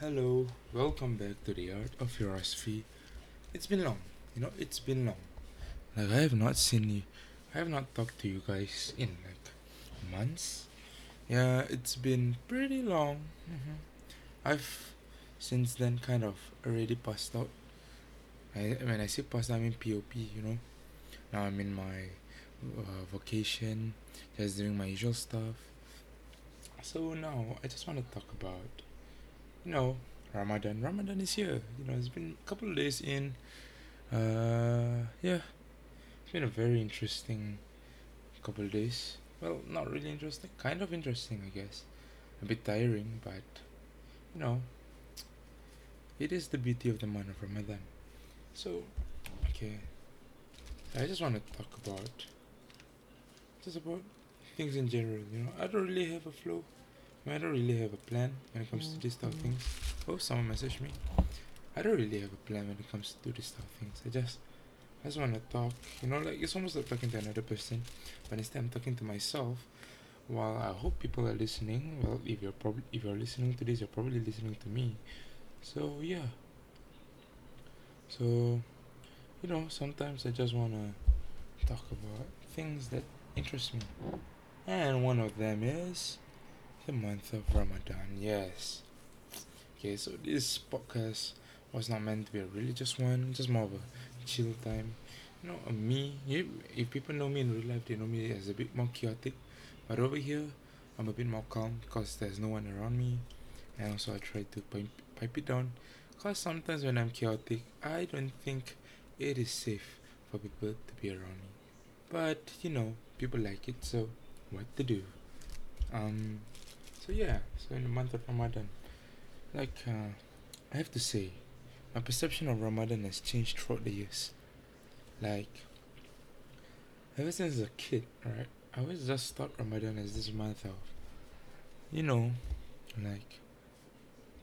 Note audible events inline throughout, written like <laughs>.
Hello, welcome back to the Art of Firosophy. It's been long, you know, it's been long. Like, I have not seen you, I have not talked to you guys in like months. Yeah, it's been pretty long. hmm I've since then kind of already passed out. I, when I say passed, I mean POP, you know. Now I'm in my uh, vacation, just doing my usual stuff. So now I just want to talk about you know, Ramadan. Ramadan is here. You know, it's been a couple of days in. Uh, yeah, it's been a very interesting couple of days. Well, not really interesting. Kind of interesting, I guess. A bit tiring, but you know, it is the beauty of the month of Ramadan. So, okay, I just want to talk about just about things in general. You know, I don't really have a flow. I don't really have a plan when it comes to these type of things. Oh, someone messaged me. I don't really have a plan when it comes to these type of things. I just, I just want to talk. You know, like it's almost like talking to another person, but instead I'm talking to myself. While I hope people are listening. Well, if you're probably if you're listening to this, you're probably listening to me. So yeah. So, you know, sometimes I just wanna talk about things that interest me, and one of them is the month of Ramadan. Yes. Okay, so this podcast was not meant to be a religious one, just more of a chill time. You know, me, you, if people know me in real life, they know me as a bit more chaotic. But over here, I'm a bit more calm because there's no one around me. And also, I try to pipe, pipe it down because sometimes when I'm chaotic, I don't think it is safe for people to be around me. But, you know, people like it, so what to do? Um, so yeah, so in the month of Ramadan, like uh, I have to say, my perception of Ramadan has changed throughout the years. Like ever since a kid, right? I always just thought Ramadan as this month of, you know, like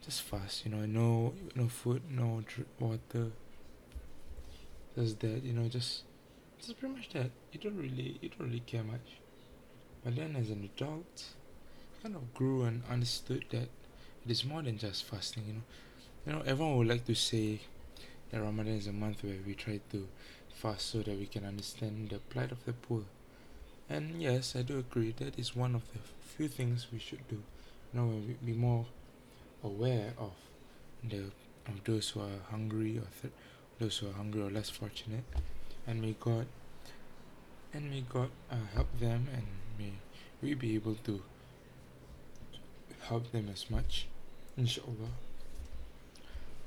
just fast. You know, no no food, no dr- water. Just that, you know, just just pretty much that. You don't really you don't really care much. But then as an adult, kind of grew and understood that it is more than just fasting, you know. You know, everyone would like to say that Ramadan is a month where we try to fast so that we can understand the plight of the poor. And yes, I do agree that is one of the few things we should do. You know, we be more aware of the of those who are hungry or th- those who are hungry or less fortunate, and may God and may God uh, help them, and may we be able to help them as much, inshallah.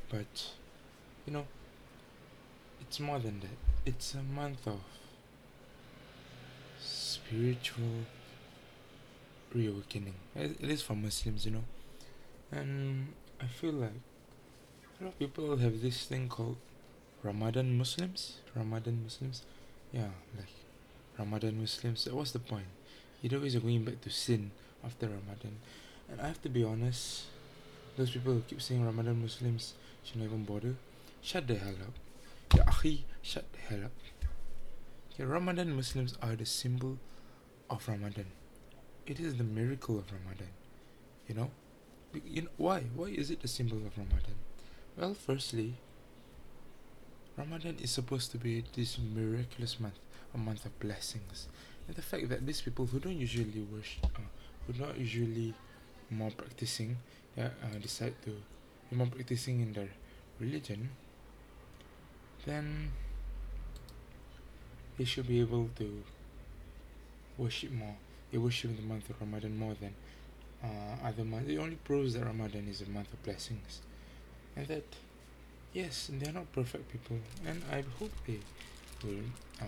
But, you know, it's more than that. It's a month of spiritual reawakening. At least for Muslims, you know. And I feel like a lot of people have this thing called Ramadan Muslims. Ramadan Muslims. Yeah, like Ramadan Muslims. What's the point? Either way, you're going back to sin after Ramadan. And I have to be honest, those people who keep saying Ramadan Muslims should not even bother. Shut the hell up. Ya akhi, shut the hell up. Okay, Ramadan Muslims are the symbol of Ramadan. It is the miracle of Ramadan. You know? You know why? Why is it the symbol of Ramadan? Well, firstly, Ramadan is supposed to be this miraculous month, a month of blessings. And the fact that these people who don't usually worship, uh, who don't usually more practicing yeah, uh, decide to be more practicing in their religion, then they should be able to worship more. They worship in the month of Ramadan more than uh, other months. It only proves that Ramadan is a month of blessings, and that yes, they are not perfect people, and I hope they will uh,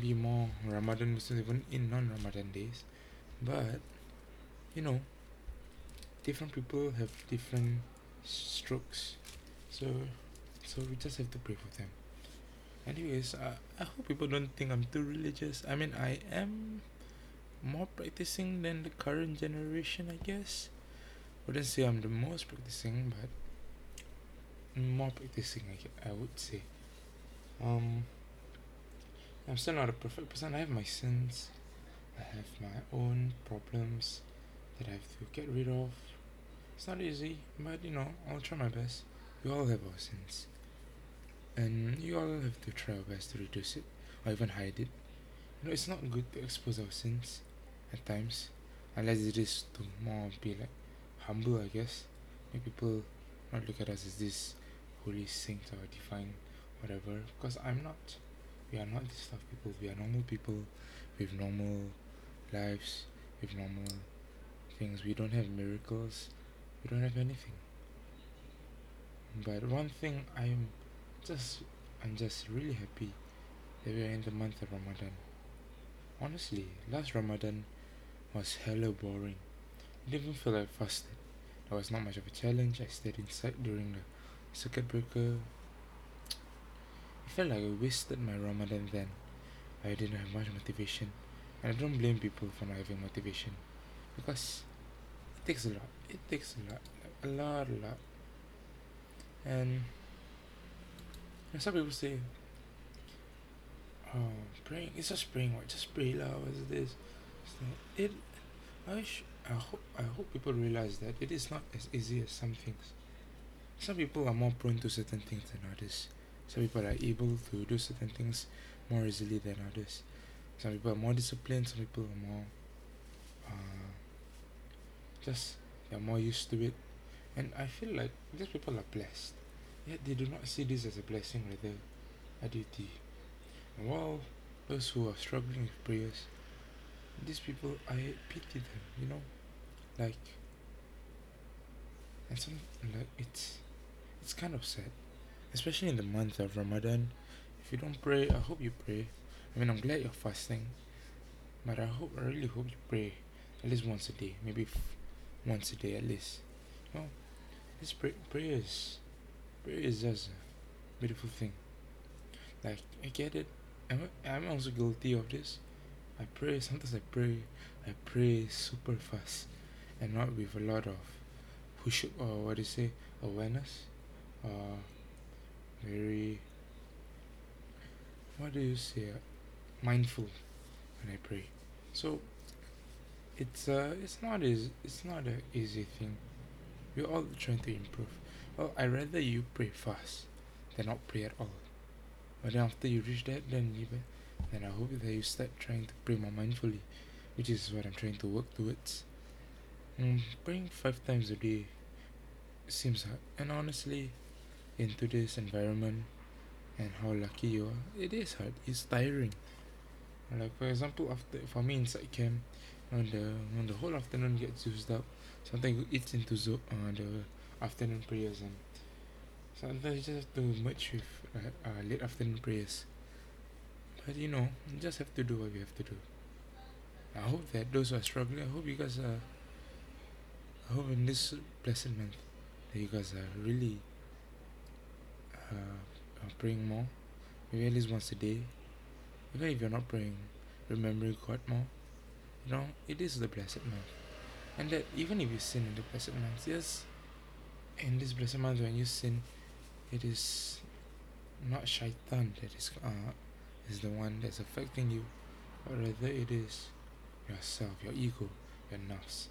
be more Ramadan Muslims even in non-Ramadan days. But you know, different people have different strokes, so so we just have to pray for them. Anyways, I, I hope people don't think I'm too religious. I mean, I am more practicing than the current generation, I guess. Wouldn't say I'm the most practicing, but more practicing, I, I would say. Um, I'm still not a perfect person. I have my sins. I have my own problems that I have to get rid of. It's not easy, but you know, I'll try my best. We all have our sins. And you all have to try our best to reduce it or even hide it. You know, it's not good to expose our sins at times, unless it is to more be like humble, I guess. Make people not look at us as this holy saint or divine, whatever. Because I'm not. We are not this stuff people. We are normal people with normal lives, with normal things. We don't have miracles. We don't have anything. But one thing I'm just I'm just really happy that we are in the month of Ramadan. Honestly, last Ramadan was hella boring. I didn't even feel like fasting. There was not much of a challenge. I stayed inside during the circuit breaker. I felt like I wasted my Ramadan then. I didn't have much motivation. And I don't blame people for not having motivation. Because it takes a lot. It takes a lot. a lot, a lot. And some people say, oh, praying, it's just praying, what? Just pray what's this? It, I wish, I hope, I hope people realize that it is not as easy as some things. Some people are more prone to certain things than others. Some people are able to do certain things more easily than others. Some people are more disciplined, some people are more uh, just they're more used to it. And I feel like these people are blessed. Yet they do not see this as a blessing rather a duty. And while those who are struggling with prayers, these people I pity them, you know? Like and some like it's it's kind of sad. Especially in the month of Ramadan. If you don't pray, I hope you pray. I mean I'm glad you're fasting. But I hope I really hope you pray at least once a day. Maybe once a day at least. You this pray- prayer is prayer is just a beautiful thing. Like I get it. I'm I'm also guilty of this. I pray <laughs> sometimes I pray I pray super fast and not with a lot of push or what do you say awareness uh very what do you say mindful when I pray so it's uh it's not as it's not an easy thing. We're all trying to improve. Well I rather you pray fast than not pray at all. But then after you reach that then you then I hope that you start trying to pray more mindfully which is what I'm trying to work towards. Mm, praying five times a day seems hard. And honestly in today's environment and how lucky you are it is hard. It's tiring. Like for example after for me inside camp when the when the whole afternoon gets used up. Sometimes it eats into zo- uh, the afternoon prayers and sometimes you just have to merge with uh, uh, late afternoon prayers. But you know you just have to do what you have to do. I hope that those who are struggling I hope you guys are I hope in this blessed month that you guys are really uh, uh, praying more. Maybe at least once a day. Even if you're not praying remembering God more you know it is the blessed month. And that even if you sin in the blessed month yes in this blessed month when you sin it is not shaitan that is uh, is the one that's affecting you but rather it is yourself your ego your nafs.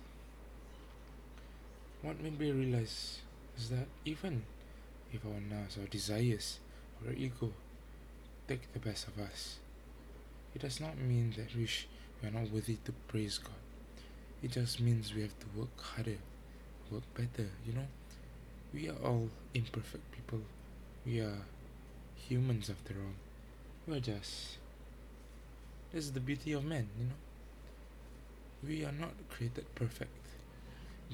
What made me realize is that even if our nafs our desires or our ego take the best of us it does not mean that we, sh- we are not worthy to praise God. It just means we have to work harder work better you know? We are all imperfect people. We are humans after all. We are just this is the beauty of man you know? We are not created perfect.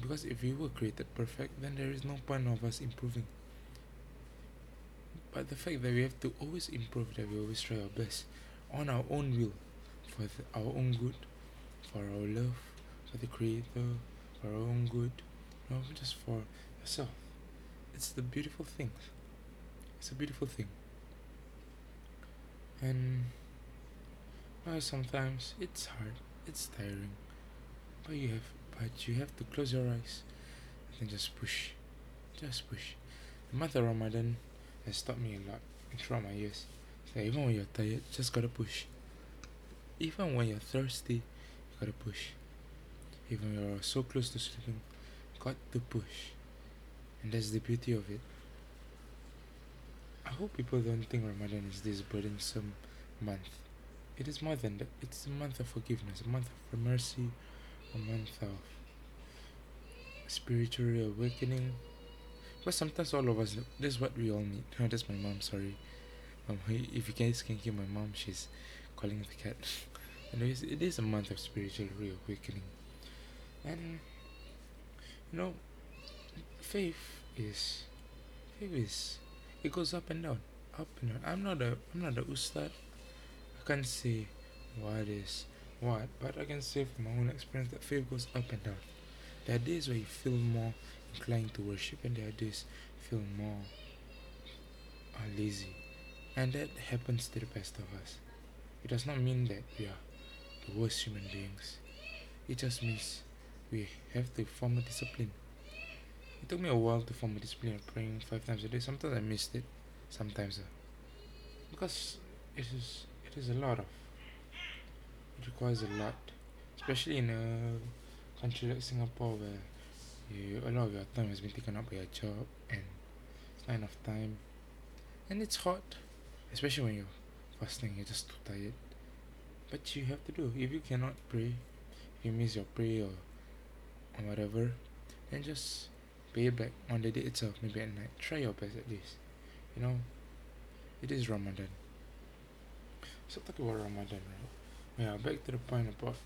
Because if we were created perfect then there is no point of us improving. But the fact that we have to always improve that we always try our best on our own will for the, our own good for our love for the creator for our own good know just for yourself. It's the beautiful thing. It's a beautiful thing. And sometimes it's hard it's tiring but you have but you have to close your eyes and just push just push. The month of Ramadan has taught me a lot. Throughout my years so even when you're tired just gotta push even when you're thirsty you gotta push even when you're so close to sleeping you got to push. And that's the beauty of it. I hope people don't think Ramadan is this burdensome month. It is more than that. It's a month of forgiveness, a month of mercy, a month of spiritual awakening. But sometimes all of us, this is what we all need. <laughs> That's my mom, sorry. Um, <laughs> if you guys can hear my mom, she's calling the cat. <laughs> Anyways, it is a month of spiritual reawakening. And, you know, faith is, faith is, it goes up and down, up and down. I'm not a, I'm not a ustad. I can't say what is what, but I can say from my own experience that faith goes up and down. There are days where you feel more inclined to worship, and there are days you feel more uh, lazy, and that happens to the best of us. It does not mean that we are the worst human beings. It just means we have to form a discipline. It took me a while to form a discipline of praying five times a day. Sometimes I missed it, sometimes uh, because it is it is a lot of it requires a lot, especially in a country like Singapore where you, a lot of your time has been taken up by your job and it's not enough time, and it's hot, especially when you're fasting. You're just too tired, but you have to do. If you cannot pray, you miss your prayer or, or whatever, then just pay it back on the day itself, maybe at night. Try your best at least. You know, it is Ramadan. So talk about Ramadan, right? yeah back to the point about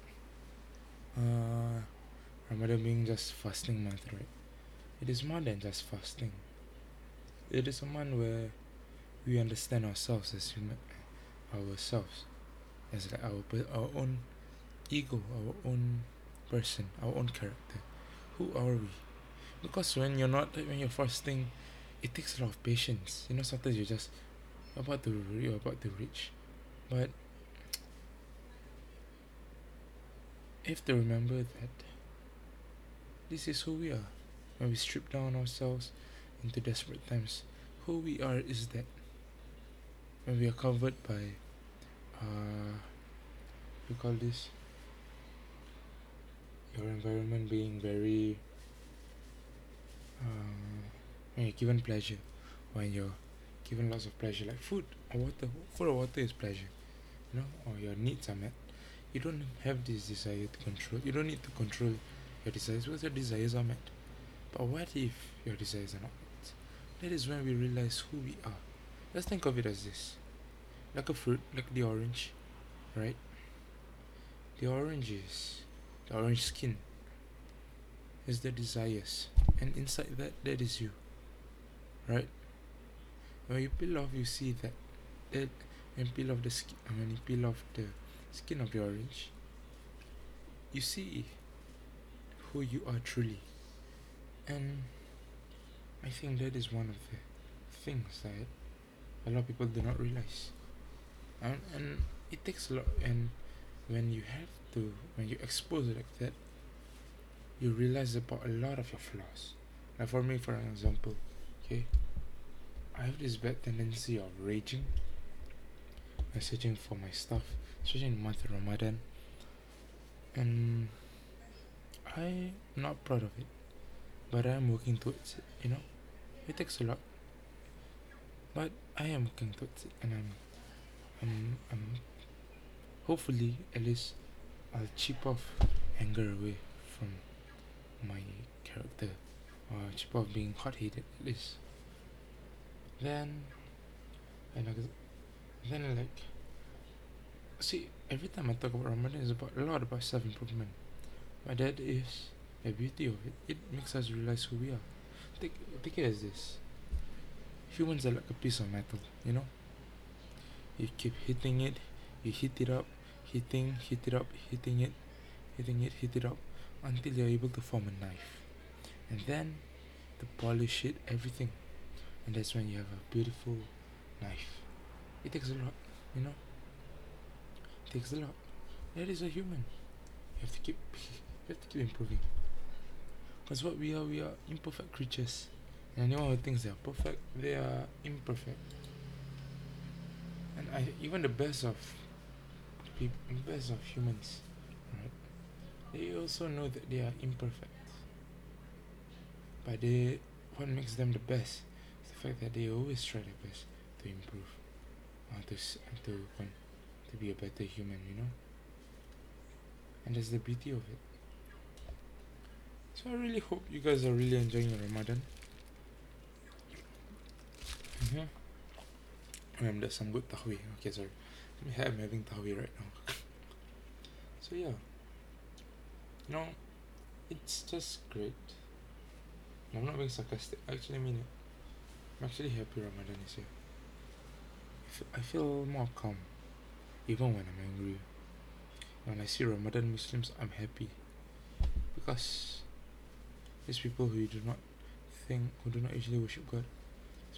uh Ramadan being just fasting month right it is more than just fasting it is a month where we understand ourselves as human ourselves as our our own ego our own person our own character. Who are we? Because when you're not when you're fasting it takes a lot of patience. You know sometimes you're just about to you're about to reach. But have to remember that this is who we are. When we strip down ourselves into desperate times, who we are is that when we are covered by, uh, we call this your environment being very, uh, when you're given pleasure, when you're given lots of pleasure, like food or water. Food or water is pleasure, you know, or your needs are met. You don't have this desire to control you don't need to control your desires because your desires are met. But what if your desires are not met? That is when we realize who we are. Let's think of it as this like a fruit like the orange right the oranges, the orange skin is the desires and inside that that is you right when you peel off you see that that and peel off the skin when you peel off the skin of the orange, you see who you are truly. And I think that is one of the things that a lot of people do not realize. And, and it takes a lot, and when you have to, when you expose it like that, you realize about a lot of your flaws. Like for me, for an example, okay, I have this bad tendency of raging, messaging for my stuff especially in the month of Ramadan. And I'm not proud of it, but I'm working towards it. You know, it takes a lot, but I am working towards it, and I'm, I'm. Hopefully, at least, I'll chip off anger away from my character, or chip off being hot-headed at least. Then, and then like see every time I talk about Ramadan it's about a lot about self improvement. But that is the beauty of it. It makes us realize who we are. Take take it as this. Humans are like a piece of metal, you know? You keep hitting it, you hit it up, hitting, hit it up, hitting it, hitting it, hit it up until you're able to form a knife. And then to polish it, everything. And that's when you have a beautiful knife. It takes a lot, you know? it takes a lot. That is a human. You have to keep <laughs> you have to keep improving. Because what we are, we are imperfect creatures. And anyone who thinks they are perfect, they are imperfect. And I even the best of people best of humans, right? They also know that they are imperfect. but they what makes them the best is the fact that they always try their best to improve uh, to to to be a better human you know and that's the beauty of it so I really hope you guys are really enjoying your Ramadan mm-hmm. That's some good tahwi okay sorry. I'm having tahwi right now. <laughs> So yeah. You know it's just great. I'm not being sarcastic. I actually mean it. I'm actually happy Ramadan is here. I feel, I feel more calm even when I'm angry. When I see Ramadan Muslims I'm happy. Because these people who do not think who do not usually worship God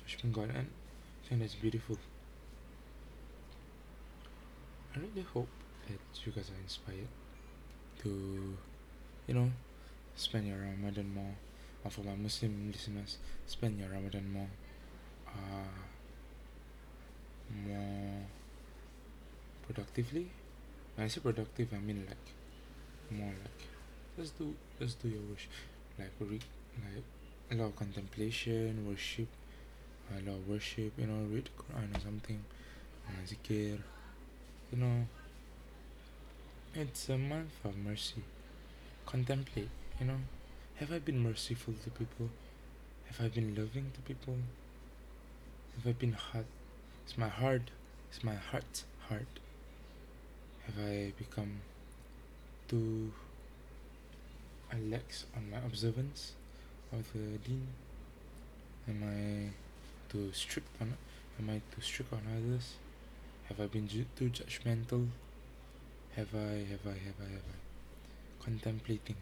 worshiping God and I think that's beautiful. I really hope that you guys are inspired to you know spend your Ramadan more. Or for my Muslim listeners spend your Ramadan more uh, more productively. When I say productive I mean like more like let's do let's do your worship. Like re- like a lot of contemplation worship a love worship you know read Quran or something uh, zikir you know. It's a month of mercy. Contemplate you know. Have I been merciful to people? Have I been loving to people? Have I been hard? Is my heart is my heart. Hard have I become too lax on my observance of the deen? Am I too strict on am I too strict on others have I been ju- too judgmental? Have I have I have I have I? Contemplating.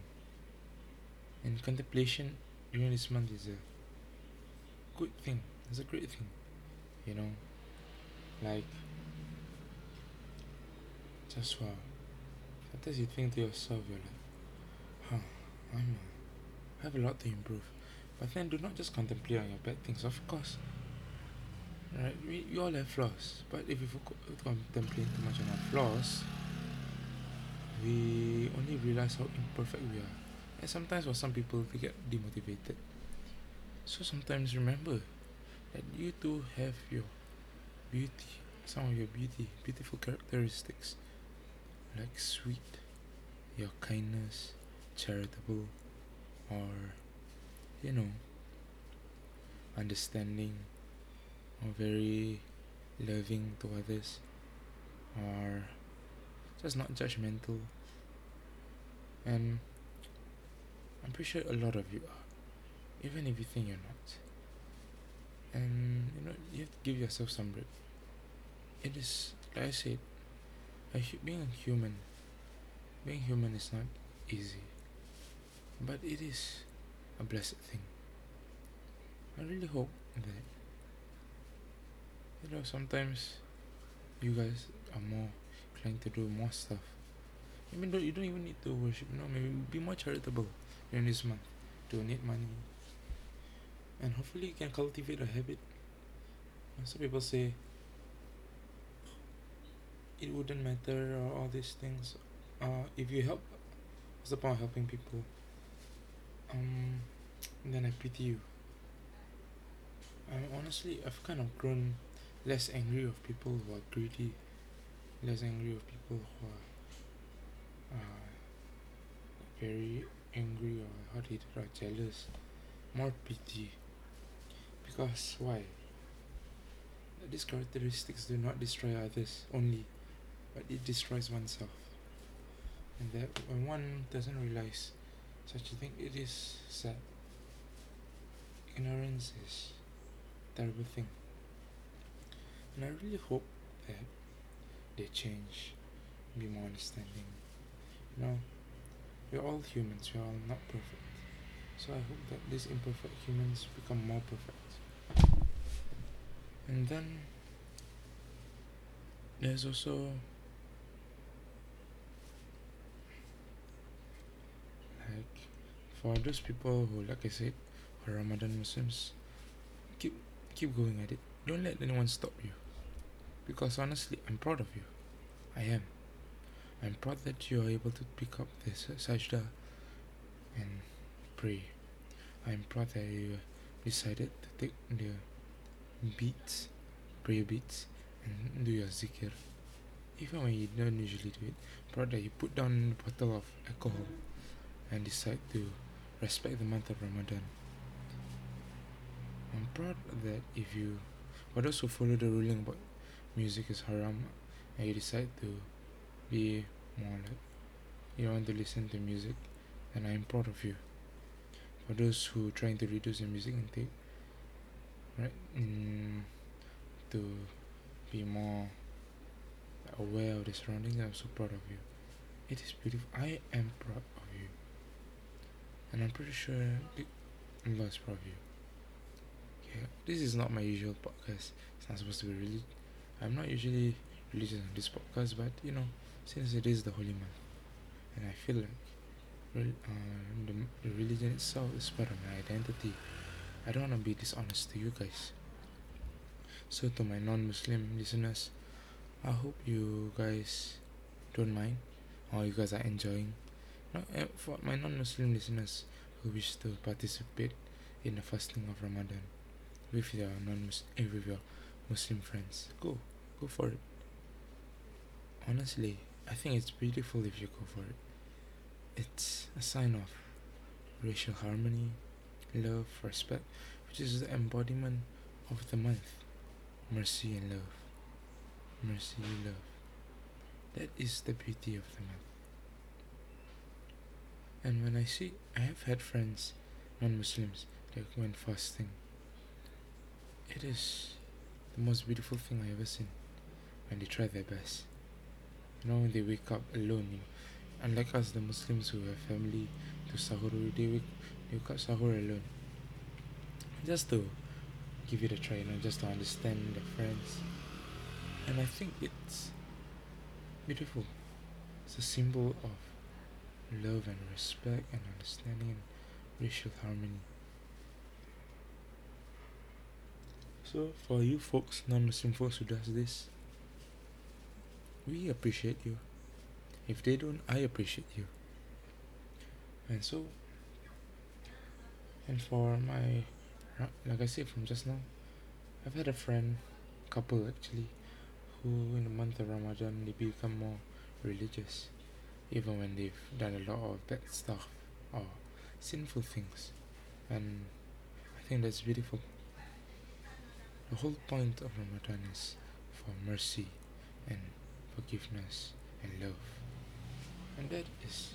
And contemplation during this month is a good thing. It's a great thing you know? Like just wow sometimes you think to yourself you're like huh I'm a, I have a lot to improve. But then do not just contemplate on your bad things of course right we, we all have flaws but if we contemplate too much on our flaws we only realize how imperfect we are. And sometimes for some people they get demotivated. So sometimes remember that you too have your beauty some of your beauty beautiful characteristics like sweet your kindness charitable or you know understanding very loving to others or just not judgmental. And I'm pretty sure a lot of you are even if you think you're not. And you know you have to give yourself some break. It is like I said a, being a human being human is not easy but it is a blessed thing. I really hope that you know sometimes you guys are more inclined to do more stuff. Even though you don't even need to worship you know maybe be more charitable during this month. Donate money. And hopefully you can cultivate a habit. Some people say it wouldn't matter or all these things. Uh if you help what's the point of helping people? Um then I pity you. I honestly I've kind of grown less angry of people who are greedy less angry of people who are uh, very angry or hot-headed or jealous more pity because why? These characteristics do not destroy others only but it destroys oneself. And that when one doesn't realize such a thing. It is sad. Ignorance is terrible thing and I really hope that they change be more understanding. You know we're all humans we're all not perfect. So I hope that these imperfect humans become more perfect. And then there's also like for those people who like I said are Ramadan Muslims keep keep going at it. Don't let anyone stop you because honestly I'm proud of you I am I'm proud that you are able to pick up this sajda and pray I'm proud that you decided to take the beats, prayer beats, and do your zikr. Even when you don't usually do it, proud that you put down the bottle of alcohol and decide to respect the month of Ramadan. I'm proud that if you, for those who follow the ruling about music is haram, and you decide to be more you want to listen to music, and I'm proud of you. For those who are trying to reduce their music intake, right, mm, to be more aware of the surroundings, I'm so proud of you. It is beautiful. I am proud of you, and I'm pretty sure is proud of you. Yeah, this is not my usual podcast. It's not supposed to be really. I'm not usually religious on this podcast, but you know, since it is the holy month, and I feel like uh, the, religion itself is part of my identity. I don't want to be dishonest to you guys. So, to my non Muslim listeners, I hope you guys don't mind or you guys are enjoying. For my non Muslim listeners who wish to participate in the fasting of Ramadan with your non eh, with your Muslim friends, go, go for it. Honestly, I think it's beautiful if you go for it. It's a sign of racial harmony, love, respect, which is the embodiment of the month. Mercy and love. Mercy, and love. That is the beauty of the month. And when I see, I have had friends, non Muslims, that went fasting. It is the most beautiful thing I ever seen when they try their best. You know, when they wake up alone, you know, unlike us, the Muslims who have family to sahur, they wake, they wake up sahur alone. Just to give it a try, you know, just to understand their friends. And I think it's beautiful. It's a symbol of love and respect and understanding and racial harmony. So for you folks, non-Muslim folks who does this, we appreciate you. If they don't, I appreciate you. And so, and for my, like I said from just now, I've had a friend, couple actually, who in the month of Ramadan they become more religious, even when they've done a lot of bad stuff or sinful things, and I think that's beautiful. The whole point of Ramadan is for mercy and forgiveness and love. And that is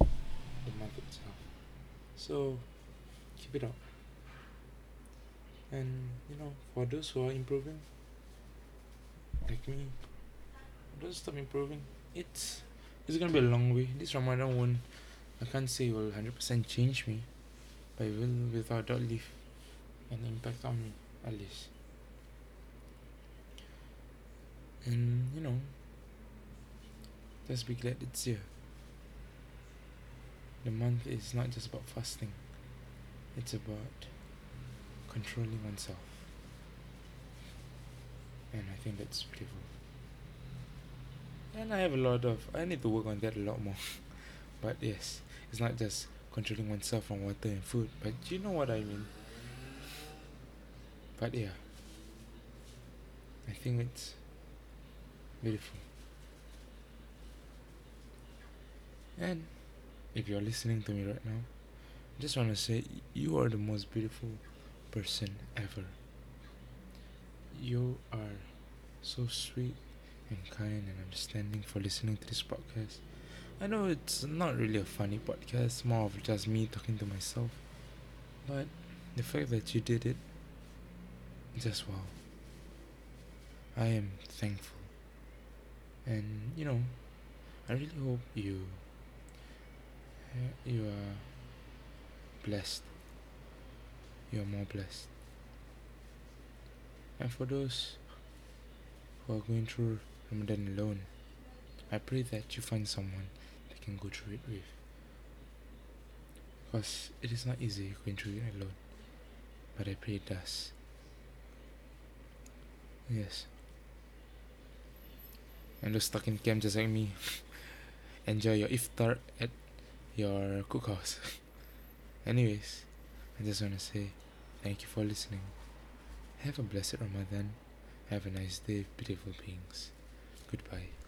the month itself. So keep it up. And you know, for those who are improving, like me, don't stop improving. It's it's gonna be a long way. This Ramadan won't I can't say it will hundred percent change me, but it will without doubt leave an impact on me at least. And you know, just be glad it's here. The month is not just about fasting, it's about controlling oneself. And I think that's beautiful. And I have a lot of, I need to work on that a lot more. <laughs> but yes, it's not just controlling oneself from water and food, but you know what I mean. But yeah, I think it's beautiful. And if you're listening to me right now, I just want to say you are the most beautiful person ever. You are so sweet and kind and understanding for listening to this podcast. I know it's not really a funny podcast, more of just me talking to myself. But the fact that you did it, just wow. I am thankful. And you know, I really hope you uh, you are blessed. You are more blessed. And for those who are going through Ramadan alone, I pray that you find someone that can go through it with. Because it is not easy going through it alone. But I pray it does. Yes. And those stuck in camp just like me, enjoy your iftar at your cookhouse. <laughs> Anyways, I just want to say thank you for listening. Have a blessed Ramadan. Have a nice day, beautiful beings. Goodbye.